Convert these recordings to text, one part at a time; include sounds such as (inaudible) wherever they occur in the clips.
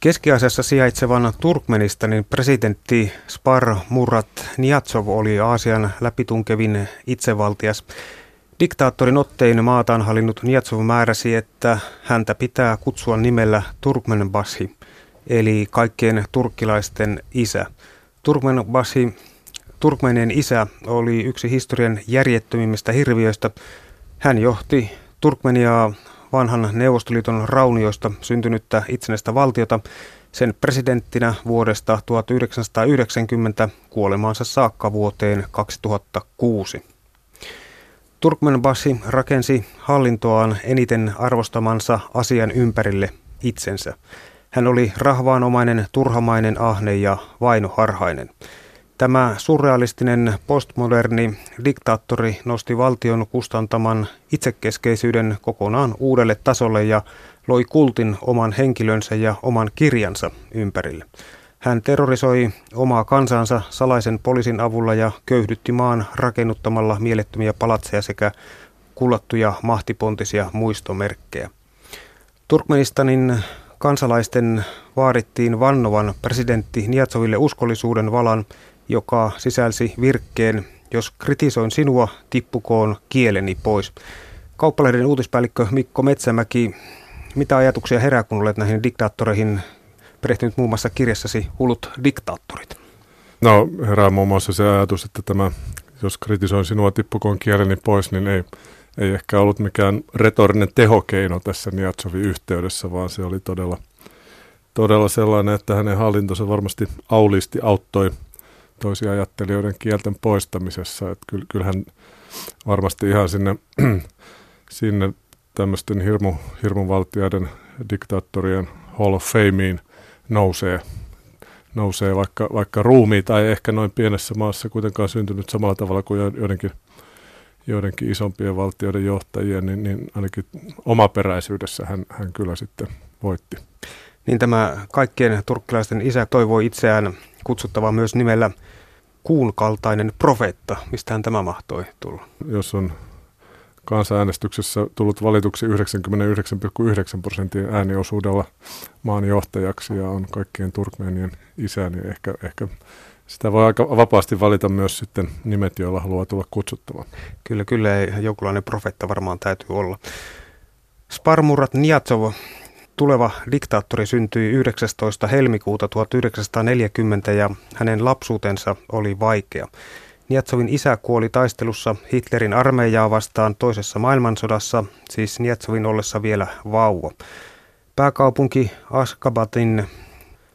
Keski-Aasiassa sijaitsevan Turkmenistanin presidentti Spar Murat Niatsov oli Aasian läpitunkevin itsevaltias. Diktaattorin ottein maataan hallinnut Niatsov määräsi, että häntä pitää kutsua nimellä Turkmenbashi, eli kaikkien turkkilaisten isä. Turkmenbashi, Turkmenien isä, oli yksi historian järjettömimmistä hirviöistä. Hän johti Turkmeniaa vanhan Neuvostoliiton raunioista syntynyttä itsenäistä valtiota sen presidenttinä vuodesta 1990 kuolemaansa saakka vuoteen 2006. Turkmenbashi rakensi hallintoaan eniten arvostamansa asian ympärille itsensä. Hän oli rahvaanomainen, turhamainen, ahne ja vainoharhainen. Tämä surrealistinen postmoderni diktaattori nosti valtion kustantaman itsekeskeisyyden kokonaan uudelle tasolle ja loi kultin oman henkilönsä ja oman kirjansa ympärille. Hän terrorisoi omaa kansansa salaisen poliisin avulla ja köyhdytti maan rakennuttamalla mielettömiä palatseja sekä kullattuja mahtipontisia muistomerkkejä. Turkmenistanin kansalaisten vaadittiin vannovan presidentti Niatsoville uskollisuuden valan joka sisälsi virkkeen, jos kritisoin sinua, tippukoon kieleni pois. Kauppalehden uutispäällikkö Mikko Metsämäki, mitä ajatuksia herää, kun olet näihin diktaattoreihin perehtynyt muun muassa kirjassasi Hullut diktaattorit? No herää muun muassa se ajatus, että tämä, jos kritisoin sinua, tippukoon kieleni pois, niin ei, ei ehkä ollut mikään retorinen tehokeino tässä Niatsovin yhteydessä, vaan se oli todella, todella sellainen, että hänen hallintonsa varmasti aulisti auttoi – toisia ajattelijoiden kielten poistamisessa. Että kyllähän varmasti ihan sinne, (clears throat) sinne tämmöisten hirmu, hirmuvaltioiden diktaattorien Hall of Fameen nousee, nousee vaikka, vaikka ruumi tai ehkä noin pienessä maassa kuitenkaan syntynyt samalla tavalla kuin joidenkin, joidenkin isompien valtioiden johtajia, niin, niin ainakin omaperäisyydessä hän, hän kyllä sitten voitti. Niin tämä kaikkien turkkilaisten isä toivoi itseään kutsuttava myös nimellä kuun kaltainen profeetta. Mistähän tämä mahtoi tulla? Jos on kansanäänestyksessä tullut valituksi 99,9 prosentin ääniosuudella maan johtajaksi ja on kaikkien turkmeenien isä, niin ehkä, ehkä sitä voi aika vapaasti valita myös sitten nimet, joilla haluaa tulla kutsuttamaan. Kyllä, kyllä, jokinlainen profetta varmaan täytyy olla. Sparmurat Niatsov Tuleva diktaattori syntyi 19. helmikuuta 1940 ja hänen lapsuutensa oli vaikea. Niatsovin isä kuoli taistelussa Hitlerin armeijaa vastaan toisessa maailmansodassa, siis Niatsovin ollessa vielä vauva. Pääkaupunki Askabatin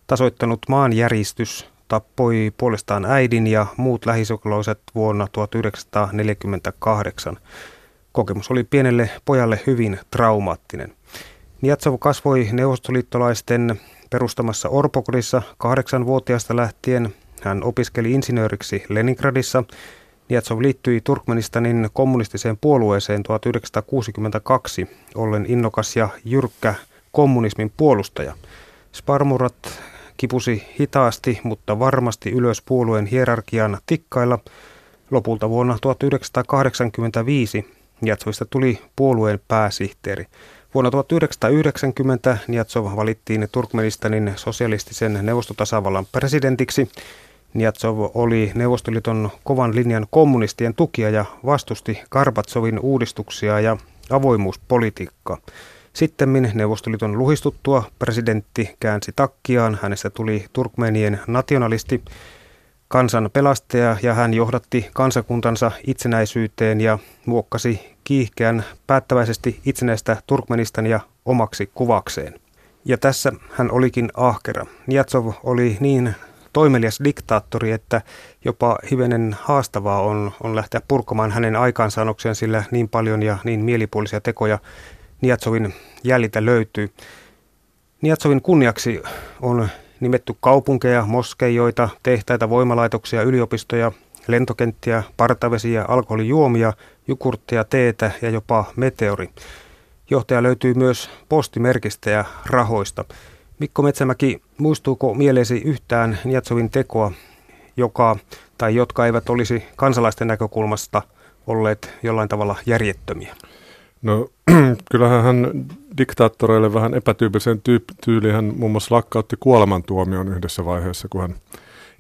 tasoittanut maanjäristys tappoi puolestaan äidin ja muut lähisukulaiset vuonna 1948. Kokemus oli pienelle pojalle hyvin traumaattinen. Niatsov kasvoi neuvostoliittolaisten perustamassa Orpokodissa kahdeksanvuotiaasta lähtien. Hän opiskeli insinööriksi Leningradissa. Niatsov liittyi Turkmenistanin kommunistiseen puolueeseen 1962, ollen innokas ja jyrkkä kommunismin puolustaja. Sparmurat kipusi hitaasti, mutta varmasti ylös puolueen hierarkian tikkailla. Lopulta vuonna 1985 Niatsovista tuli puolueen pääsihteeri. Vuonna 1990 Niatsov valittiin Turkmenistanin sosialistisen neuvostotasavallan presidentiksi. Niatsov oli Neuvostoliiton kovan linjan kommunistien tukija ja vastusti Karbatsovin uudistuksia ja avoimuuspolitiikkaa. Sittemmin Neuvostoliiton luhistuttua presidentti käänsi takkiaan. Hänestä tuli Turkmenien nationalisti, kansan pelastaja ja hän johdatti kansakuntansa itsenäisyyteen ja muokkasi kiihkeän päättäväisesti itsenäistä Turkmenistania omaksi kuvakseen. Ja tässä hän olikin ahkera. Niatsov oli niin toimelias diktaattori, että jopa hivenen haastavaa on, on lähteä purkamaan hänen aikaansaannokseen, sillä niin paljon ja niin mielipuolisia tekoja Niatsovin jäljitä löytyy. Niatsovin kunniaksi on nimetty kaupunkeja, moskeijoita, tehtaita, voimalaitoksia, yliopistoja, lentokenttiä, partavesiä, alkoholijuomia, jukurttia, teetä ja jopa meteori. Johtaja löytyy myös postimerkistä ja rahoista. Mikko Metsämäki, muistuuko mieleesi yhtään Niatsovin tekoa, joka tai jotka eivät olisi kansalaisten näkökulmasta olleet jollain tavalla järjettömiä? No (clears throat) kyllähän hän diktaattoreille vähän epätyypillisen tyyp- tyyliin. Hän muun muassa lakkautti kuolemantuomion yhdessä vaiheessa, kun hän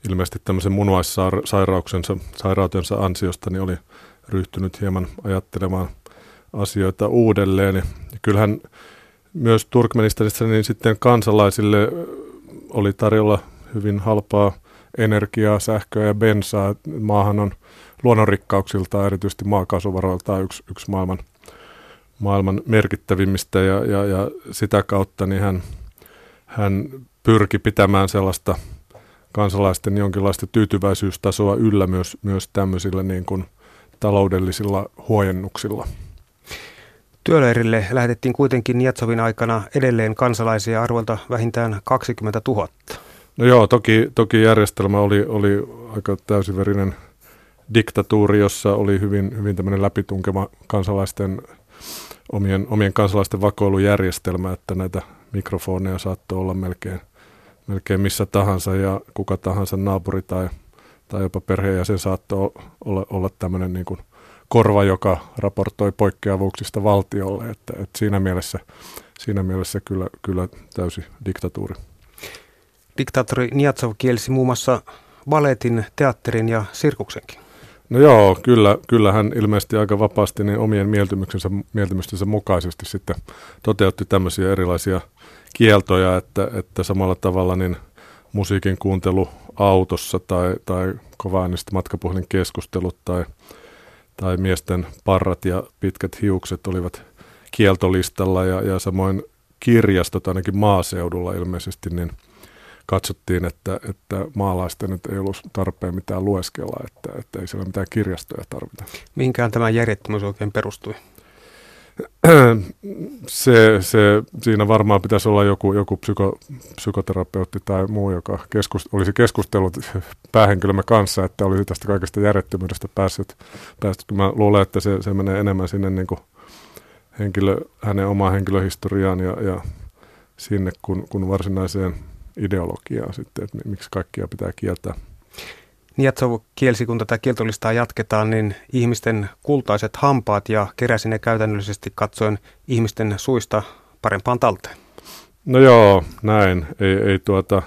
ilmeisesti tämmöisen munuaissairauksensa, sairautensa ansiosta niin oli ryhtynyt hieman ajattelemaan asioita uudelleen. Ja kyllähän myös Turkmenistanissa niin sitten kansalaisille oli tarjolla hyvin halpaa energiaa, sähköä ja bensaa. Maahan on luonnonrikkauksilta, erityisesti maakaasuvaroilta yksi, yksi maailman, maailman merkittävimmistä ja, ja, ja sitä kautta niin hän, hän pyrki pitämään sellaista kansalaisten jonkinlaista tyytyväisyystasoa yllä myös, myös tämmöisillä niin kuin taloudellisilla huojennuksilla. Työleirille lähetettiin kuitenkin Nietsovin aikana edelleen kansalaisia arvolta vähintään 20 000. No joo, toki, toki järjestelmä oli, oli aika täysiverinen diktatuuri, jossa oli hyvin, hyvin tämmöinen läpitunkema kansalaisten, omien, omien kansalaisten vakoilujärjestelmä, että näitä mikrofoneja saattoi olla melkein, melkein missä tahansa ja kuka tahansa naapuri tai, tai jopa perheenjäsen saattoi olla, olla tämmöinen niin kuin korva, joka raportoi poikkeavuuksista valtiolle, että, että siinä mielessä, siinä mielessä kyllä, kyllä täysi diktatuuri. Diktaattori Niatsov kielsi muun muassa baletin, teatterin ja sirkuksenkin. No joo, kyllä, kyllä hän ilmeisesti aika vapaasti niin omien mieltymyksensä, mieltymystensä mukaisesti sitten toteutti tämmöisiä erilaisia kieltoja, että, että samalla tavalla niin musiikin kuuntelu autossa tai, tai kovaäänistä matkapuhelin keskustelut tai, tai miesten parrat ja pitkät hiukset olivat kieltolistalla ja, ja samoin kirjastot ainakin maaseudulla ilmeisesti, niin – katsottiin, että, että maalaisten nyt ei ollut tarpeen mitään lueskella, että, että ei siellä mitään kirjastoja tarvita. Mihinkään tämä järjettömyys oikein perustui? (clears throat) se, se, siinä varmaan pitäisi olla joku, joku psyko, psykoterapeutti tai muu, joka keskust, olisi keskustellut päähenkilömme kanssa, että olisi tästä kaikesta järjettömyydestä päässyt. päässyt. Mä luulen, että se, se menee enemmän sinne niin kuin henkilö, hänen omaan henkilöhistoriaan ja, ja sinne kun, kun varsinaiseen ideologiaa sitten, että miksi kaikkia pitää kieltää. Niatsov kielsi, kun tätä kieltolistaa jatketaan, niin ihmisten kultaiset hampaat ja keräsi ne käytännöllisesti katsoen ihmisten suista parempaan talteen. No joo, näin. Ei, ei, tuota,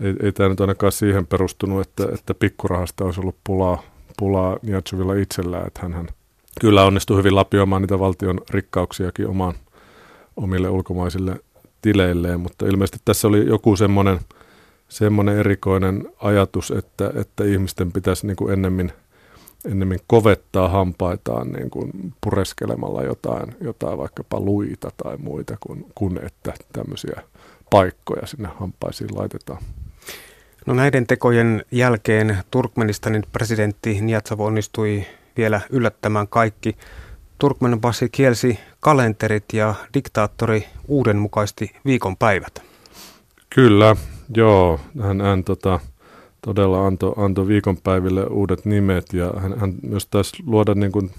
ei, ei tämä nyt ainakaan siihen perustunut, että, että pikkurahasta olisi ollut pulaa, pulaa Niatsovilla itsellään, että hän kyllä onnistui hyvin lapioimaan niitä valtion rikkauksiakin omaan, omille ulkomaisille tileilleen, mutta ilmeisesti tässä oli joku semmoinen, semmoinen erikoinen ajatus, että, että ihmisten pitäisi niin kuin ennemmin, ennemmin kovettaa hampaitaan niin kuin pureskelemalla jotain, jotain vaikkapa luita tai muita, kun, kun että tämmöisiä paikkoja sinne hampaisiin laitetaan. No näiden tekojen jälkeen Turkmenistanin presidentti Niatsov onnistui vielä yllättämään kaikki Turkmenbasi kielsi kalenterit ja diktaattori uudenmukaisti viikonpäivät. Kyllä, joo. Hän, hän tota, todella antoi anto viikonpäiville uudet nimet ja hän, hän myös taisi luoda niin kuin,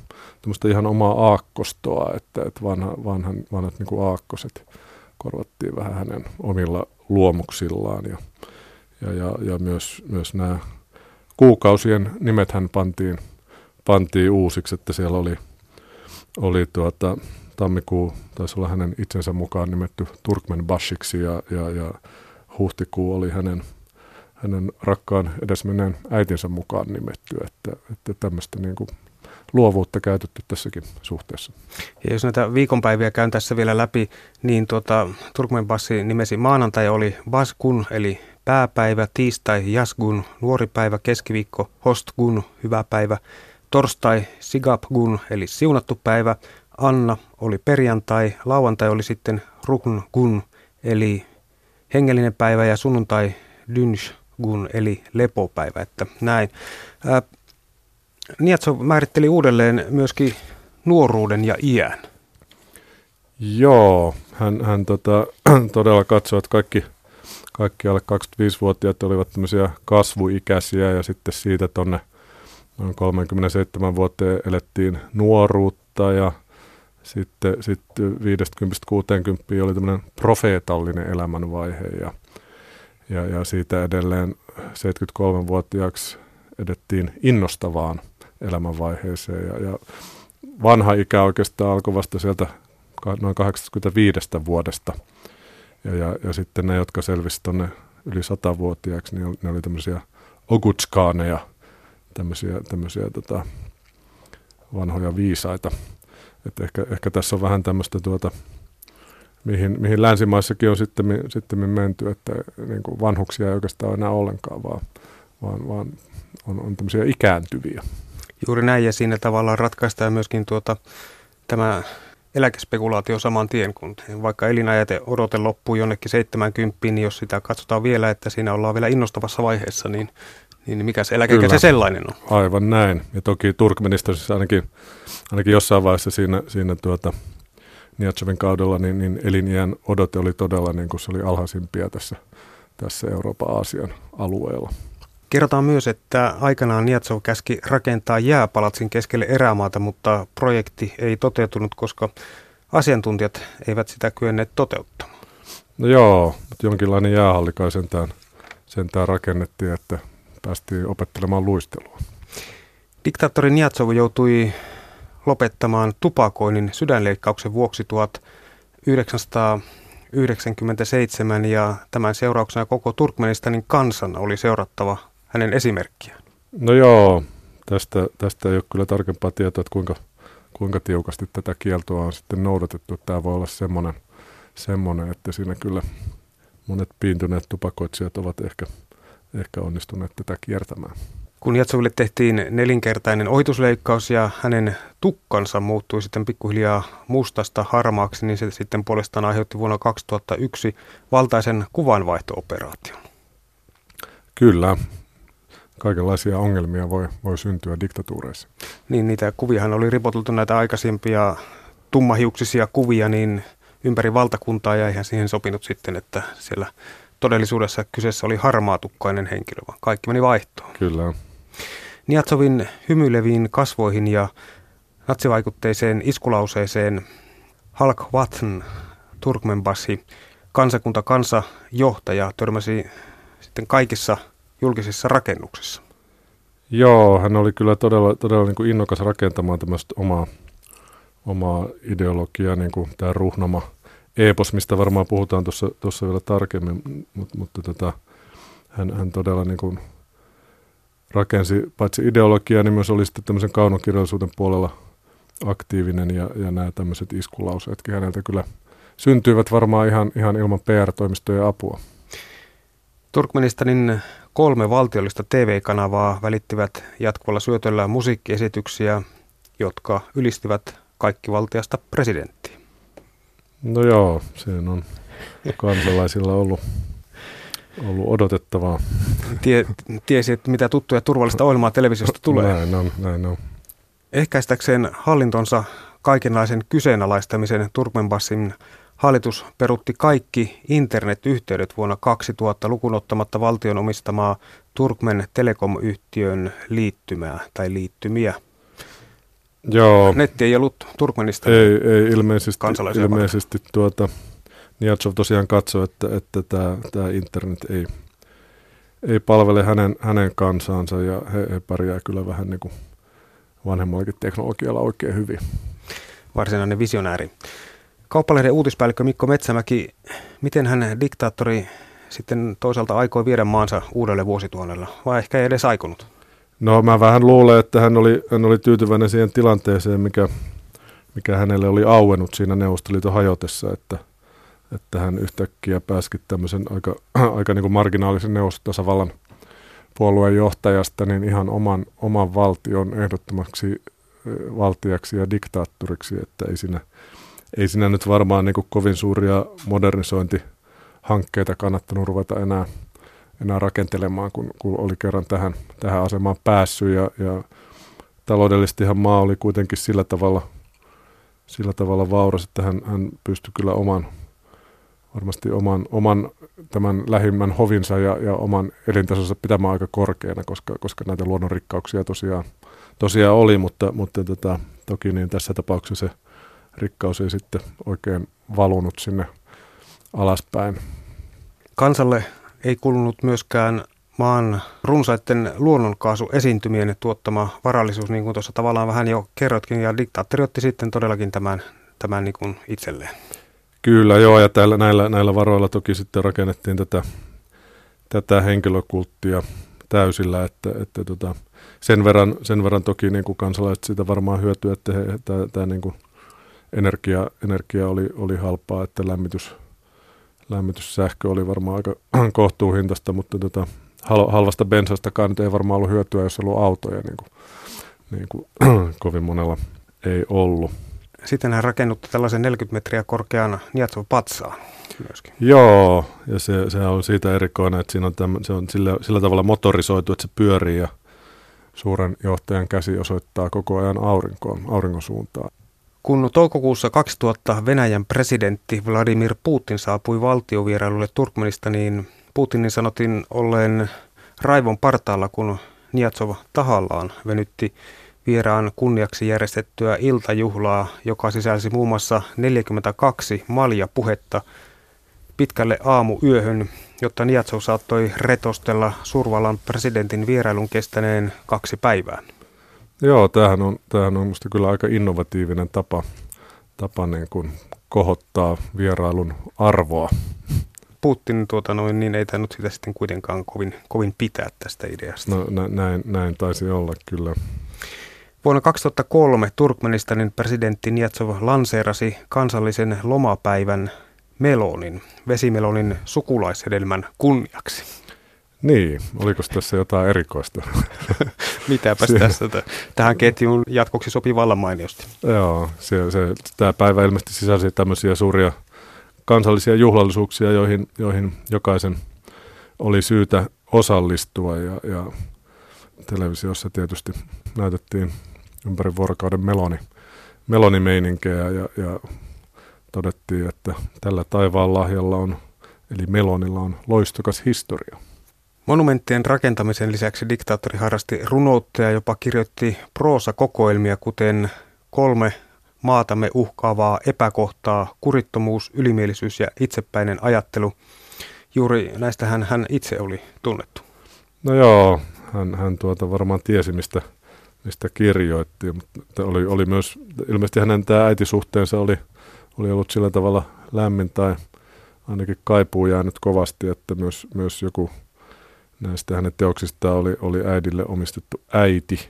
ihan omaa aakkostoa, että, että vanha, vanhan, vanhat niin kuin aakkoset korvattiin vähän hänen omilla luomuksillaan ja, ja, ja, ja myös, myös nämä kuukausien nimet hän pantiin, pantiin uusiksi, että siellä oli – oli tuota, tammikuu, taisi olla hänen itsensä mukaan nimetty Turkmen Bashiksi ja, ja, ja huhtikuu oli hänen, hänen rakkaan edesmenneen äitinsä mukaan nimetty, että, että tämmöistä niin kuin luovuutta käytetty tässäkin suhteessa. Ja jos näitä viikonpäiviä käyn tässä vielä läpi, niin tuota, Bassi nimesi maanantai oli Baskun, eli pääpäivä, tiistai Jasgun, nuoripäivä, keskiviikko Hostgun, hyvä päivä, Torstai Sigapgun eli siunattu päivä, Anna oli perjantai, lauantai oli sitten Rukngun eli hengellinen päivä ja sunnuntai Dynshgun eli lepopäivä, että näin. Ää, Niatso määritteli uudelleen myöskin nuoruuden ja iän. Joo, hän, hän tota, (clears throat) todella katsoi, että kaikki, kaikki alle 25-vuotiaat olivat tämmöisiä kasvuikäisiä ja sitten siitä tonne – noin 37 vuoteen elettiin nuoruutta ja sitten, sitten 50-60 oli tämmöinen profeetallinen elämänvaihe ja, ja, ja siitä edelleen 73-vuotiaaksi edettiin innostavaan elämänvaiheeseen ja, ja vanha ikä oikeastaan alkoi vasta sieltä noin 85 vuodesta. Ja, ja, ja sitten ne, jotka selvisivät tuonne yli 100-vuotiaaksi, niin ne oli tämmöisiä ogutskaaneja, tämmöisiä, tämmöisiä tota, vanhoja viisaita. Et ehkä, ehkä tässä on vähän tämmöistä tuota, mihin, mihin länsimaissakin on sitten, sitten menty, että niin kuin vanhuksia ei oikeastaan enää ollenkaan, vaan, vaan, vaan on, on tämmöisiä ikääntyviä. Juuri näin, ja siinä tavallaan ratkaistaan myöskin tuota, tämä eläkespekulaatio saman tien, kun vaikka elinajat odote loppuu jonnekin 70, niin jos sitä katsotaan vielä, että siinä ollaan vielä innostavassa vaiheessa, niin, niin mikä se eläkeikä se sellainen on? Aivan näin. Ja toki Turkmenistassa ainakin, ainakin jossain vaiheessa siinä, siinä tuota, Niatsovin kaudella, niin, niin eliniän odote oli todella niin kuin se oli alhaisimpia tässä, tässä Euroopan-Aasian alueella. Kerrotaan myös, että aikanaan Niatsov käski rakentaa jääpalatsin keskelle erämaata, mutta projekti ei toteutunut, koska asiantuntijat eivät sitä kyenneet toteuttamaan. No joo, mutta jonkinlainen jäähalli kai sentään, sentään rakennettiin, että päästiin opettelemaan luistelua. Diktaattori Niatsov joutui lopettamaan tupakoinnin sydänleikkauksen vuoksi 1997 ja tämän seurauksena koko Turkmenistanin kansan oli seurattava hänen esimerkkiään. No joo, tästä, tästä ei ole kyllä tarkempaa tietoa, että kuinka, kuinka tiukasti tätä kieltoa on sitten noudatettu. Tämä voi olla semmoinen, semmoinen että siinä kyllä monet piintyneet tupakoitsijat ovat ehkä, ehkä onnistuneet tätä kiertämään. Kun Jatsoville tehtiin nelinkertainen ohitusleikkaus ja hänen tukkansa muuttui sitten pikkuhiljaa mustasta harmaaksi, niin se sitten puolestaan aiheutti vuonna 2001 valtaisen kuvanvaihto-operaation. Kyllä, kaikenlaisia ongelmia voi, voi syntyä diktatuureissa. Niin, niitä kuviahan oli ripoteltu näitä aikaisempia tummahiuksisia kuvia niin ympäri valtakuntaa ja eihän siihen sopinut sitten, että siellä todellisuudessa kyseessä oli harmaatukkainen henkilö, vaan kaikki meni vaihtoon. Kyllä. Niatsovin hymyileviin kasvoihin ja natsivaikutteiseen iskulauseeseen Halk Watn Turkmenbassi kansakunta kansa johtaja törmäsi sitten kaikissa julkisissa rakennuksissa. Joo, hän oli kyllä todella, todella niin kuin innokas rakentamaan tämmöistä omaa, omaa ideologiaa, niin kuin tämä ruhnama epos, mistä varmaan puhutaan tuossa vielä tarkemmin, mutta, mutta tota, hän, hän todella niin kuin rakensi paitsi ideologiaa, niin myös oli sitten tämmöisen kaunokirjallisuuden puolella aktiivinen ja, ja nämä tämmöiset iskulauseetkin häneltä kyllä syntyivät varmaan ihan, ihan ilman PR-toimistojen apua. Turkmenistanin kolme valtiollista TV-kanavaa välittivät jatkuvalla syötöllä musiikkiesityksiä, jotka ylistivät kaikki valtiasta presidenttiä. No joo, se on kansalaisilla ollut ollut odotettavaa. Tie, tiesi, että mitä tuttuja turvallista ohjelmaa televisiosta tulee. Näin on, näin on. Ehkäistäkseen hallintonsa kaikenlaisen kyseenalaistamisen Turkmenbassin hallitus perutti kaikki internetyhteydet vuonna 2000 lukunottamatta valtion omistamaa Turkmen Telekom-yhtiön liittymää tai liittymiä. Joo. Netti ei ollut Turkmenista. Ei, ei ilmeisesti, ilmeisesti tuota, Niatsov tosiaan katsoi, että, että tämä, tämä internet ei, ei palvele hänen, hänen kansaansa ja he, he pärjää kyllä vähän niin kuin vanhemmallakin teknologialla oikein hyvin. Varsinainen visionääri. Kauppalehden uutispäällikkö Mikko Metsämäki, miten hän diktaattori sitten toisaalta aikoi viedä maansa uudelle vuosituonnella, vai ehkä ei edes aikonut? No mä vähän luulen, että hän oli, hän oli tyytyväinen siihen tilanteeseen, mikä, mikä hänelle oli auennut siinä Neuvostoliiton hajotessa, että – että hän yhtäkkiä pääsikin tämmöisen aika, (clears throat) aika niin kuin marginaalisen neuvostotasavallan puolueen johtajasta niin ihan oman, oman valtion ehdottomaksi valtiaksi ja diktaattoriksi, että ei siinä, ei siinä nyt varmaan niin kuin kovin suuria modernisointihankkeita kannattanut ruveta enää, enää rakentelemaan, kun, kun oli kerran tähän, tähän asemaan päässyt ja, ja taloudellisestihan maa oli kuitenkin sillä tavalla, sillä tavalla vauras, että hän, hän pystyi kyllä oman varmasti oman, oman tämän lähimmän hovinsa ja, ja oman elintasonsa pitämään aika korkeana, koska, koska näitä luonnonrikkauksia tosiaan, tosiaan oli, mutta, mutta tota, toki niin tässä tapauksessa se rikkaus ei sitten oikein valunut sinne alaspäin. Kansalle ei kulunut myöskään maan runsaiden luonnonkaasuesiintymien tuottama varallisuus, niin kuin tuossa tavallaan vähän jo kerrotkin, ja diktaattori otti sitten todellakin tämän tämän niin kuin itselleen. Kyllä joo, ja täällä, näillä, näillä varoilla toki sitten rakennettiin tätä, tätä henkilökulttia täysillä, että, että tota, sen, verran, sen verran toki niin kuin kansalaiset siitä varmaan hyötyy, että tämä niin energia, energia oli, oli halpaa, että lämmitys, lämmityssähkö oli varmaan aika (clears throat) kohtuuhintaista, mutta tota, hal, halvasta bensastakaan nyt ei varmaan ollut hyötyä, jos ollut autoja, niin kuin, niin kuin (clears throat) kovin monella ei ollut. Sitten hän rakennutti tällaisen 40 metriä korkean Niatsov-patsaan myöskin. Joo, ja se, se on siitä erikoinen, että siinä on tämmö, se on sillä, sillä tavalla motorisoitu, että se pyörii ja suuren johtajan käsi osoittaa koko ajan aurinkoon, auringon suuntaan. Kun toukokuussa 2000 Venäjän presidentti Vladimir Putin saapui valtiovierailulle Turkmenistaniin, Putinin sanotin olleen raivon partaalla, kun Niatsov tahallaan venytti vieraan kunniaksi järjestettyä iltajuhlaa, joka sisälsi muun muassa 42 malja puhetta pitkälle aamuyöhön, jotta Niatsov saattoi retostella Survalan presidentin vierailun kestäneen kaksi päivää. Joo, tämähän on, tämähän on musta kyllä aika innovatiivinen tapa, tapa niin kuin kohottaa vierailun arvoa. Putin tuota noin, niin ei tainnut sitä sitten kuitenkaan kovin, kovin pitää tästä ideasta. No nä, näin, näin taisi olla kyllä. Vuonna 2003 Turkmenistanin presidentti Niatsov lanseerasi kansallisen lomapäivän melonin, vesimelonin sukulaishedelmän kunniaksi. Niin, oliko tässä jotain erikoista? (laughs) Mitäpäs se, tässä tähän ketjun jatkoksi sopii vallan mainiosti. Joo, se, se, tämä päivä ilmeisesti sisälsi tämmöisiä suuria kansallisia juhlallisuuksia, joihin, joihin jokaisen oli syytä osallistua ja, ja televisiossa tietysti näytettiin ympäri vuorokauden meloni, melonimeininkeä ja, ja todettiin, että tällä taivaan lahjalla on, eli melonilla on loistokas historia. Monumenttien rakentamisen lisäksi diktaattori harrasti runoutta ja jopa kirjoitti proosakokoelmia, kuten kolme maatamme uhkaavaa epäkohtaa, kurittomuus, ylimielisyys ja itsepäinen ajattelu. Juuri näistähän hän itse oli tunnettu. No joo, hän, hän tuota varmaan tiesi, mistä, mistä kirjoitti, mutta oli, oli myös, ilmeisesti hänen tämä äitisuhteensa oli, oli ollut sillä tavalla lämmin tai ainakin kaipuu jäänyt kovasti, että myös, myös joku näistä hänen teoksistaan oli, oli äidille omistettu äiti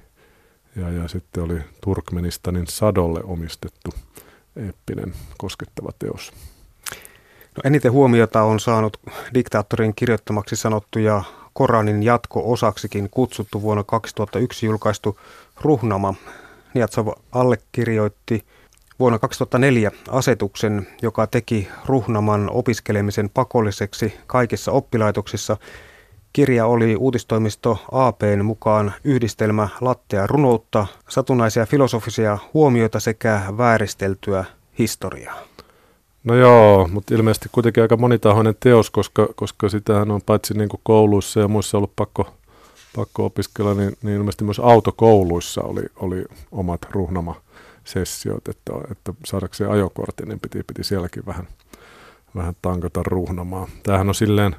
ja, ja sitten oli Turkmenistanin sadolle omistettu eeppinen koskettava teos. No eniten huomiota on saanut diktaattorin kirjoittamaksi sanottuja Koranin jatko-osaksikin kutsuttu vuonna 2001 julkaistu Ruhnama. Niatsov allekirjoitti vuonna 2004 asetuksen, joka teki Ruhnaman opiskelemisen pakolliseksi kaikissa oppilaitoksissa. Kirja oli uutistoimisto APn mukaan yhdistelmä lattea runoutta, satunnaisia filosofisia huomioita sekä vääristeltyä historiaa. No joo, mutta ilmeisesti kuitenkin aika monitahoinen teos, koska, koska sitähän on paitsi niin kouluissa ja muissa ollut pakko, pakko opiskella, niin, niin ilmeisesti myös autokouluissa oli, oli omat ruhnama-sessiot, että, että saadakseen ajokortin, niin piti, piti sielläkin vähän, vähän tankata ruhnamaa. Tämähän on silleen,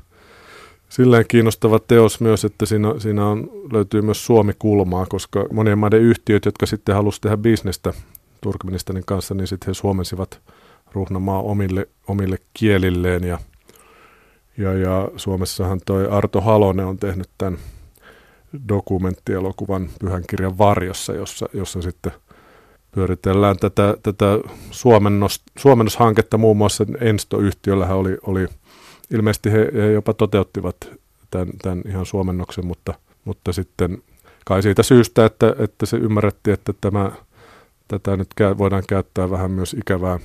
silleen kiinnostava teos myös, että siinä, siinä on, löytyy myös Suomi-kulmaa, koska monien maiden yhtiöt, jotka sitten halusivat tehdä bisnestä Turkmenistanin kanssa, niin sitten he suomensivat – Ruhnamaa omille, omille kielilleen ja, ja, ja Suomessahan toi Arto Halonen on tehnyt tämän dokumenttielokuvan Pyhän kirjan varjossa, jossa, jossa sitten pyöritellään tätä, tätä suomennos, suomennoshanketta. Muun muassa Ensto-yhtiöllähän oli, oli ilmeisesti he, he jopa toteuttivat tämän, tämän ihan suomennoksen, mutta, mutta sitten kai siitä syystä, että, että se ymmärrettiin, että tämä, tätä nyt voidaan käyttää vähän myös ikävää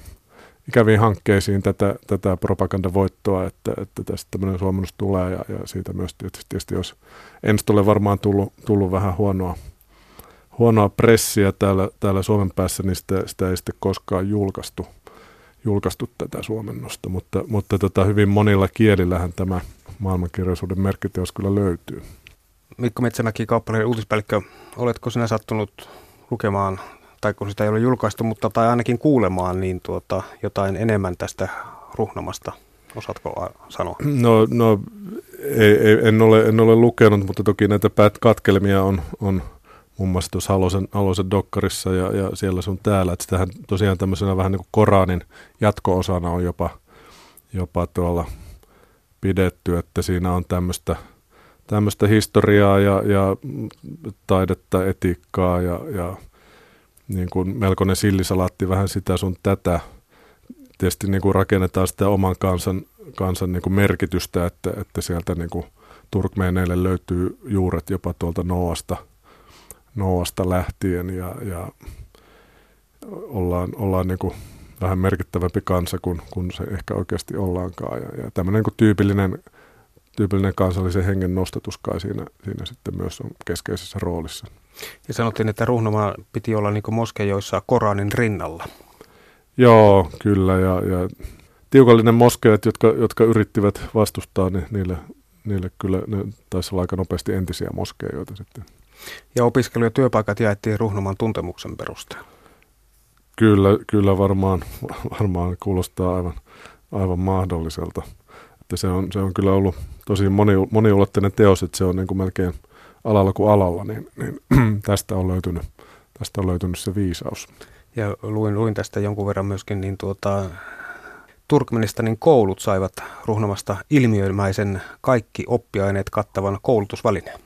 ikäviin hankkeisiin tätä, tätä propagandavoittoa, että, että tästä tämmöinen suomennus tulee ja, ja siitä myös tietysti, tietysti jos ensi tule varmaan tullut, tullut vähän huonoa, huonoa pressiä täällä, täällä Suomen päässä, niin sitä, sitä ei sitten koskaan julkaistu, julkaistu tätä suomennosta, mutta, mutta tota, hyvin monilla kielillähän tämä maailmankirjallisuuden merkkiteos kyllä löytyy. Mikko Metsämäki, kauppalehden uutispäällikkö, oletko sinä sattunut lukemaan tai kun sitä ei ole julkaistu, mutta tai ainakin kuulemaan, niin tuota, jotain enemmän tästä ruhnamasta. Osaatko sanoa? No, no ei, ei, en, ole, en ole lukenut, mutta toki näitä päät katkelmia on, on muun muassa tuossa Halosen, Halosen Dokkarissa ja, ja siellä sun täällä. Että sitähän tosiaan tämmöisenä vähän niin kuin Koranin jatko-osana on jopa, jopa tuolla pidetty, että siinä on tämmöistä tämmöistä historiaa ja, ja taidetta, etiikkaa ja, ja niin kuin melkoinen sillisalaatti vähän sitä sun tätä. Tietysti niin kuin rakennetaan sitä oman kansan, kansan niin kuin merkitystä, että, että sieltä niin kuin turkmeeneille löytyy juuret jopa tuolta Noasta, Noasta lähtien ja, ja ollaan, ollaan niin kuin vähän merkittävämpi kansa kuin, kuin se ehkä oikeasti ollaankaan. Ja, ja tämmöinen niin tyypillinen, tyypillinen kansallisen hengen nostatus kai siinä, siinä sitten myös on keskeisessä roolissa. Ja sanottiin, että Ruhnomaa piti olla niin moskeijoissa Koranin rinnalla. Joo, kyllä. Ja, ja tiukallinen moskeet, jotka, jotka yrittivät vastustaa, niin niille, niille kyllä ne taisi olla aika nopeasti entisiä moskeijoita sitten. Ja opiskelu- ja työpaikat jaettiin Ruhnomaan tuntemuksen perusteella. Kyllä, kyllä varmaan, varmaan kuulostaa aivan, aivan mahdolliselta. Että se, on, se on kyllä ollut tosi moni, moniulotteinen teos, että se on niin kuin melkein alalla kuin alalla, niin, niin (clears throat) tästä, on löytynyt, tästä on löytynyt se viisaus. Ja luin, luin tästä jonkun verran myöskin, niin tuota, Turkmenistanin koulut saivat ruhnomasta ilmiömäisen kaikki oppiaineet kattavan koulutusvälineen.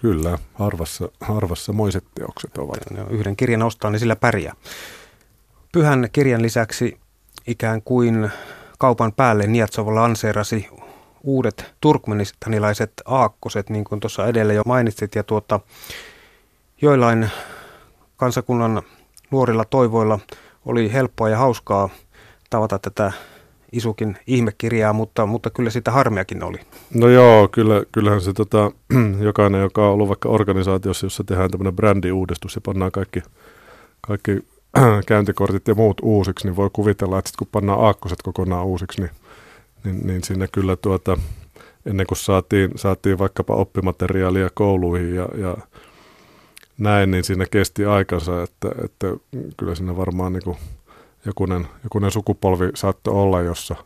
Kyllä, harvassa, harvassa moiset teokset ovat. Yhden kirjan ostaa, niin sillä pärjää. Pyhän kirjan lisäksi ikään kuin kaupan päälle Niatsov lanseerasi uudet turkmenistanilaiset aakkoset, niin kuin tuossa edellä jo mainitsit, ja tuota, joillain kansakunnan nuorilla toivoilla oli helppoa ja hauskaa tavata tätä isukin ihmekirjaa, mutta, mutta kyllä sitä harmiakin oli. No joo, kyllä, kyllähän se tota, (clears throat) jokainen, joka on ollut vaikka organisaatiossa, jossa tehdään tämmöinen brändiuudistus ja pannaan kaikki, kaikki (clears throat) käyntikortit ja muut uusiksi, niin voi kuvitella, että sit kun pannaan aakkoset kokonaan uusiksi, niin, niin, niin siinä kyllä tuota, ennen kuin saatiin, saatiin vaikkapa oppimateriaalia kouluihin ja, ja näin, niin siinä kesti aikansa, että, että kyllä siinä varmaan niin kuin jokunen, jokunen sukupolvi saattoi olla, jossa,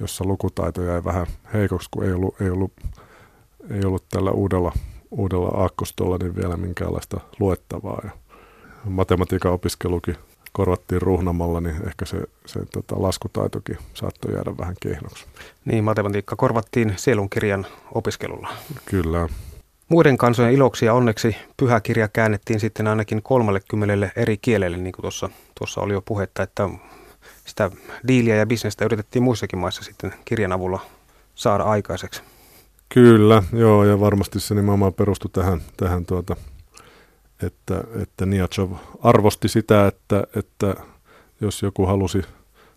jossa lukutaito jäi vähän heikoksi, kun ei ollut, ei ollut, ei ollut tällä uudella, uudella aakkostolla niin vielä minkäänlaista luettavaa. Ja matematiikan opiskelukin korvattiin ruhnamalla, niin ehkä se, se tota, laskutaitokin saattoi jäädä vähän kehnoksi. Niin, matematiikka korvattiin sielunkirjan opiskelulla. Kyllä. Muiden kansojen iloksi ja onneksi pyhä kirja käännettiin sitten ainakin 30 eri kielelle, niin kuin tuossa, tuossa oli jo puhetta, että sitä diiliä ja bisnestä yritettiin muissakin maissa sitten kirjan avulla saada aikaiseksi. Kyllä, joo, ja varmasti se nimenomaan perustui tähän, tähän tuota, että, että Niachov arvosti sitä, että, että jos joku halusi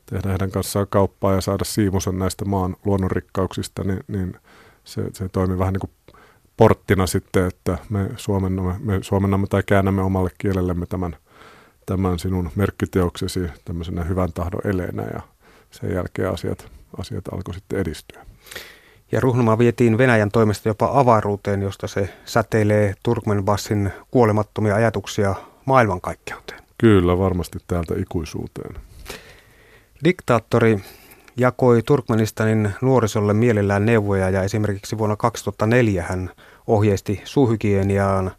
tehdä heidän kanssaan kauppaa ja saada siimusen näistä maan luonnonrikkauksista, niin, niin se, se toimi vähän niin kuin porttina sitten, että me suomennamme, me suomennamme tai käännämme omalle kielellemme tämän, tämän sinun merkkiteoksesi tämmöisenä hyvän tahdon eleenä ja sen jälkeen asiat, asiat alkoi sitten edistyä. Ja Ruhnumaa vietiin Venäjän toimesta jopa avaruuteen, josta se säteilee Turkmenbassin kuolemattomia ajatuksia maailmankaikkeuteen. Kyllä, varmasti täältä ikuisuuteen. Diktaattori jakoi Turkmenistanin nuorisolle mielellään neuvoja ja esimerkiksi vuonna 2004 hän ohjeisti suuhygieniaan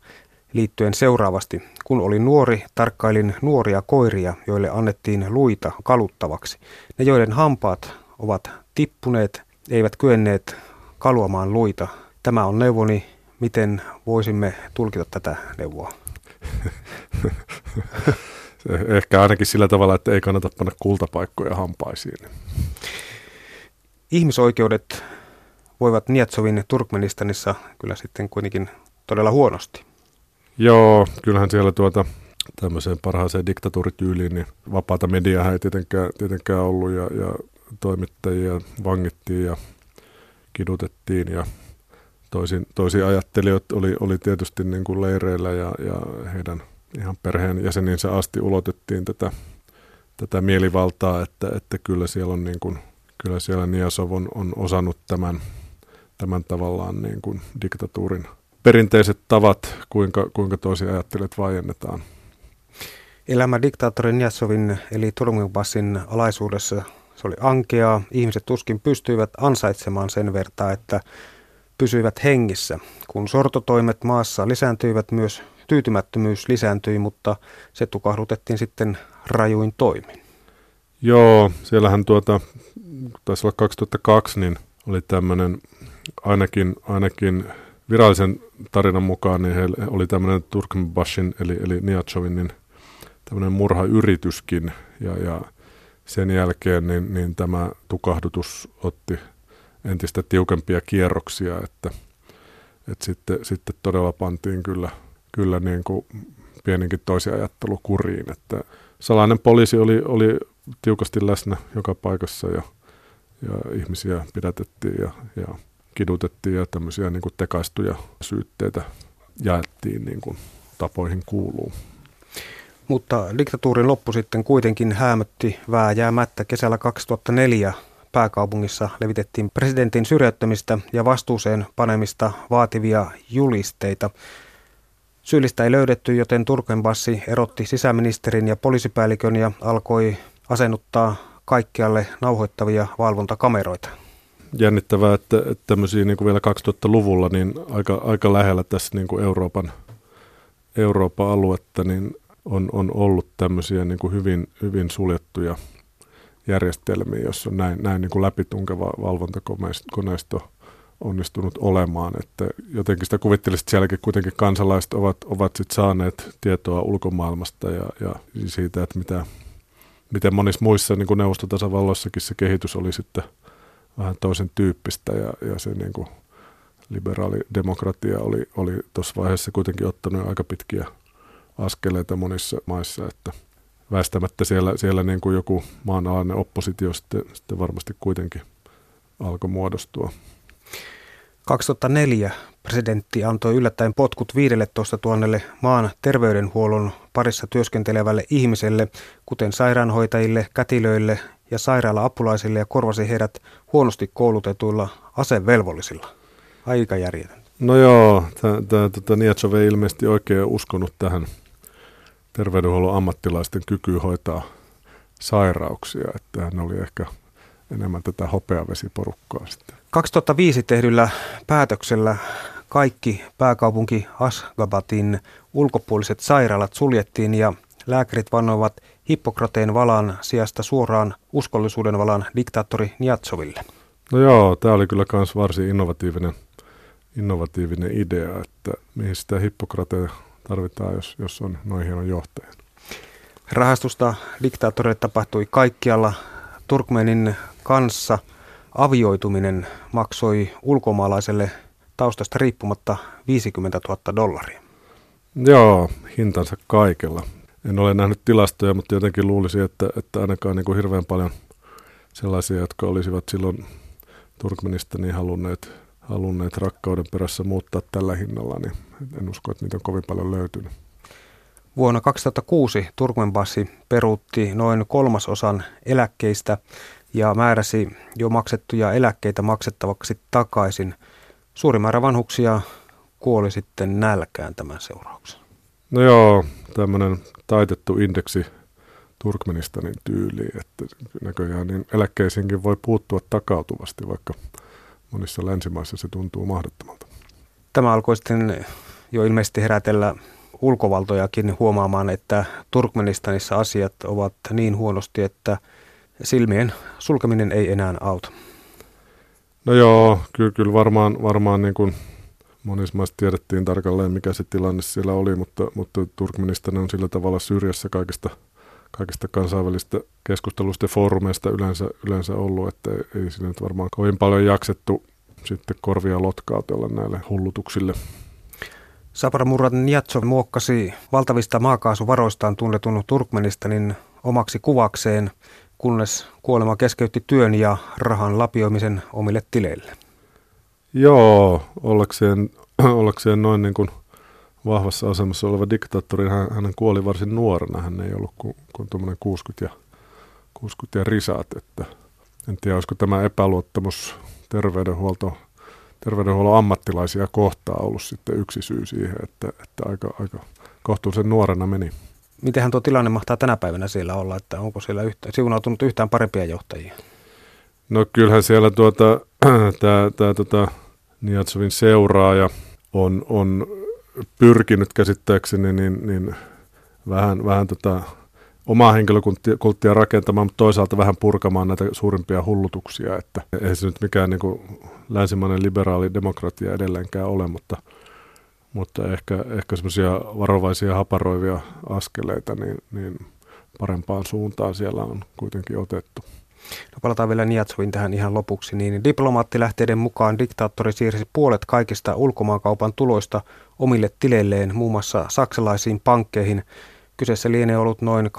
liittyen seuraavasti. Kun olin nuori, tarkkailin nuoria koiria, joille annettiin luita kaluttavaksi. Ne, joiden hampaat ovat tippuneet, eivät kyenneet kaluamaan luita. Tämä on neuvoni, miten voisimme tulkita tätä neuvoa. (laughs) Ehkä ainakin sillä tavalla, että ei kannata panna kultapaikkoja hampaisiin. Ihmisoikeudet voivat Nietsovin Turkmenistanissa kyllä sitten kuitenkin todella huonosti. Joo, kyllähän siellä tuota tämmöiseen parhaaseen diktatuurityyliin, niin vapaata mediaa ei tietenkään, tietenkään ollut ja, ja toimittajia vangittiin ja kidutettiin ja toisin, toisin ajattelijoita oli, oli tietysti niin kuin leireillä ja, ja heidän ihan perheen jäseninsä asti ulotettiin tätä, tätä mielivaltaa, että, että kyllä siellä on niin kuin, kyllä siellä Niasov on, on osannut tämän, tämän tavallaan niin kuin diktatuurin perinteiset tavat, kuinka, kuinka toisia ajattelijat vaiennetaan. Elämä diktaattori Niasovin eli Turmingpassin alaisuudessa se oli ankeaa. Ihmiset tuskin pystyivät ansaitsemaan sen vertaa, että pysyivät hengissä. Kun sortotoimet maassa lisääntyivät, myös tyytymättömyys lisääntyi, mutta se tukahdutettiin sitten rajuin toimin. Joo, siellähän tuota, taisi olla 2002, niin oli tämmöinen ainakin, ainakin virallisen tarinan mukaan, niin heillä oli tämmöinen Turkmenbashin eli, eli Niatsovin niin tämmöinen murhayrityskin. Ja, ja sen jälkeen niin, niin tämä tukahdutus otti entistä tiukempia kierroksia, että, että sitten, sitten todella pantiin kyllä, kyllä niin kuin pieninkin toisia ajattelu kuriin, että salainen poliisi oli, oli tiukasti läsnä joka paikassa ja, ja ihmisiä pidätettiin ja, ja kidutettiin ja tämmöisiä niin kuin tekaistuja syytteitä jaettiin niin kuin tapoihin kuuluu. Mutta diktatuurin loppu sitten kuitenkin häämötti vääjäämättä. Kesällä 2004 pääkaupungissa levitettiin presidentin syrjäyttämistä ja vastuuseen panemista vaativia julisteita. Syyllistä ei löydetty, joten Turkenbassi erotti sisäministerin ja poliisipäällikön ja alkoi asennuttaa kaikkialle nauhoittavia valvontakameroita. Jännittävää, että, että tämmöisiä niin kuin vielä 2000-luvulla niin aika, aika lähellä tässä niin kuin Euroopan, Euroopan aluetta niin on, on ollut tämmöisiä niin kuin hyvin, hyvin suljettuja järjestelmiä, jossa on näin, näin niin kuin läpitunkeva valvontakoneisto onnistunut olemaan. Että jotenkin sitä kuvittelisit, että sielläkin kuitenkin kansalaiset ovat, ovat sit saaneet tietoa ulkomaailmasta ja, ja siitä, että mitä, miten monissa muissa niin kuin neuvostotasavalloissakin se kehitys oli sitten vähän toisen tyyppistä ja, ja se niin kuin liberaali demokratia oli, oli tuossa vaiheessa kuitenkin ottanut aika pitkiä askeleita monissa maissa, että väistämättä siellä, siellä niin kuin joku maanalainen oppositio sitten, sitten varmasti kuitenkin alkoi muodostua. 2004 presidentti antoi yllättäen potkut 15 000 maan terveydenhuollon parissa työskentelevälle ihmiselle, kuten sairaanhoitajille, kätilöille ja sairaala-apulaisille ja korvasi heidät huonosti koulutetuilla asevelvollisilla. Aika järjetön. No joo, tämä tota, Nietsov ei ilmeisesti oikein uskonut tähän terveydenhuollon ammattilaisten kykyyn hoitaa sairauksia, että hän oli ehkä enemmän tätä hopeavesiporukkaa sitten. 2005 tehdyllä päätöksellä kaikki pääkaupunki Asgabatin ulkopuoliset sairaalat suljettiin ja lääkärit vannoivat Hippokrateen valan sijasta suoraan uskollisuuden valan diktaattori Niatsoville. No joo, tämä oli kyllä myös varsin innovatiivinen, innovatiivinen idea, että mihin sitä Hippokrateen tarvitaan, jos, jos on noin hieno johtaja. Rahastusta diktaattoreille tapahtui kaikkialla. Turkmenin kanssa avioituminen maksoi ulkomaalaiselle taustasta riippumatta 50 000 dollaria. Joo, hintansa kaikella. En ole nähnyt tilastoja, mutta jotenkin luulisin, että, että ainakaan niin kuin hirveän paljon sellaisia, jotka olisivat silloin Turkmenistaniin halunneet, halunneet rakkauden perässä muuttaa tällä hinnalla, niin en usko, että niitä on kovin paljon löytynyt. Vuonna 2006 Turkmenbassi peruutti noin kolmasosan eläkkeistä ja määräsi jo maksettuja eläkkeitä maksettavaksi takaisin. Suuri määrä vanhuksia kuoli sitten nälkään tämän seurauksena. No joo, tämmöinen taitettu indeksi Turkmenistanin tyyliin, että näköjään niin eläkkeisiinkin voi puuttua takautuvasti, vaikka monissa länsimaissa se tuntuu mahdottomalta. Tämä alkoi sitten jo ilmeisesti herätellä ulkovaltojakin huomaamaan, että Turkmenistanissa asiat ovat niin huonosti, että silmien sulkeminen ei enää auta. No joo, kyllä, kyllä varmaan, varmaan niin kuin monissa maissa tiedettiin tarkalleen, mikä se tilanne siellä oli, mutta, mutta Turkmenistan on sillä tavalla syrjässä kaikista, kaikista kansainvälistä keskustelusta ja foorumeista yleensä, yleensä ollut, että ei, siinä nyt varmaan kovin paljon jaksettu sitten korvia lotkautella näille hullutuksille. Sapara Murad Niatsov muokkasi valtavista maakaasuvaroistaan tunnetun Turkmenistanin omaksi kuvakseen, kunnes kuolema keskeytti työn ja rahan lapioimisen omille tileille. Joo, ollakseen, (clears throat) ollakseen noin niin kuin vahvassa asemassa oleva diktaattori, hän, hän kuoli varsin nuorena, hän ei ollut kuin, kuin tuommoinen 60 ja, 60 ja risaat, että en tiedä, olisiko tämä epäluottamus terveydenhuolto, terveydenhuollon ammattilaisia kohtaan ollut sitten yksi syy siihen, että, että aika, aika kohtuullisen nuorena meni. Mitenhän tuo tilanne mahtaa tänä päivänä siellä olla, että onko siellä yhtään, siunautunut yhtään parempia johtajia? No kyllähän siellä tuota, (clears throat) tämä tota, Niatsovin seuraaja on, on pyrkinyt käsittääkseni niin, niin vähän, vähän tota omaa henkilökulttia rakentamaan, mutta toisaalta vähän purkamaan näitä suurimpia hullutuksia, että ei se nyt mikään niin kuin länsimainen liberaali demokratia edelleenkään ole, mutta, mutta ehkä, ehkä semmoisia varovaisia haparoivia askeleita, niin, niin parempaan suuntaan siellä on kuitenkin otettu. No palataan vielä Niatsovin tähän ihan lopuksi. Niin diplomaattilähteiden mukaan diktaattori siirsi puolet kaikista ulkomaankaupan tuloista omille tileilleen, muun muassa saksalaisiin pankkeihin. Kyseessä lienee ollut noin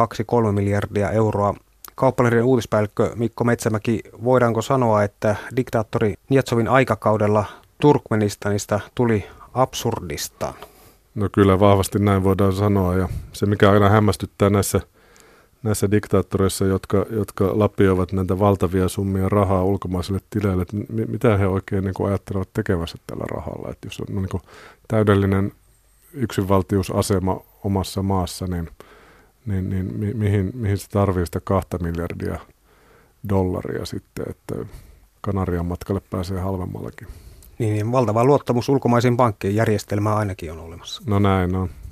2-3 miljardia euroa. Kauppalehden uutispäällikkö Mikko Metsämäki, voidaanko sanoa, että diktaattori Niatsovin aikakaudella Turkmenistanista tuli absurdistaan? No kyllä vahvasti näin voidaan sanoa ja se mikä aina hämmästyttää näissä – näissä diktaattoreissa, jotka, jotka lapioivat näitä valtavia summia rahaa ulkomaisille tileille, että mitä he oikein niin kuin ajattelevat tekevänsä tällä rahalla. Että jos on niin kuin täydellinen yksinvaltiusasema omassa maassa, niin, niin, niin mi, mihin, mihin se tarvitsee sitä kahta miljardia dollaria sitten, että Kanarian matkalle pääsee halvemmallakin. Niin, niin valtava luottamus ulkomaisiin pankkien järjestelmään ainakin on olemassa. No näin on. No.